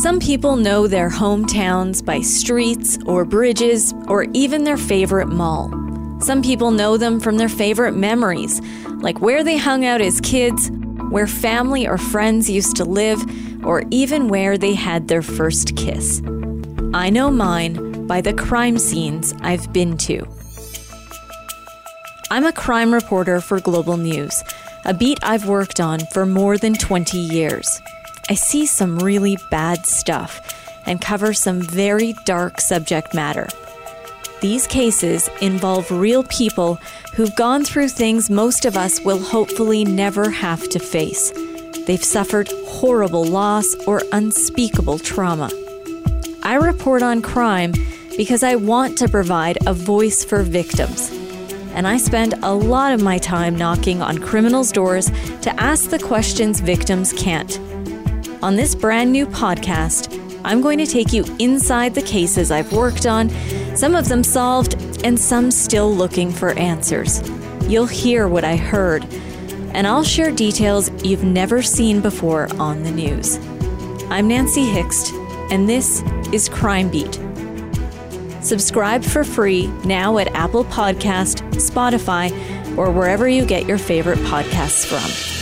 Some people know their hometowns by streets or bridges or even their favorite mall. Some people know them from their favorite memories, like where they hung out as kids, where family or friends used to live, or even where they had their first kiss. I know mine by the crime scenes I've been to. I'm a crime reporter for Global News, a beat I've worked on for more than 20 years. I see some really bad stuff and cover some very dark subject matter. These cases involve real people who've gone through things most of us will hopefully never have to face. They've suffered horrible loss or unspeakable trauma. I report on crime because I want to provide a voice for victims and I spend a lot of my time knocking on criminals' doors to ask the questions victims can't. On this brand new podcast, I'm going to take you inside the cases I've worked on, some of them solved, and some still looking for answers. You'll hear what I heard, and I'll share details you've never seen before on the news. I'm Nancy Hixt, and this is Crime Beat. Subscribe for free now at Apple Podcast, Spotify, or wherever you get your favorite podcasts from.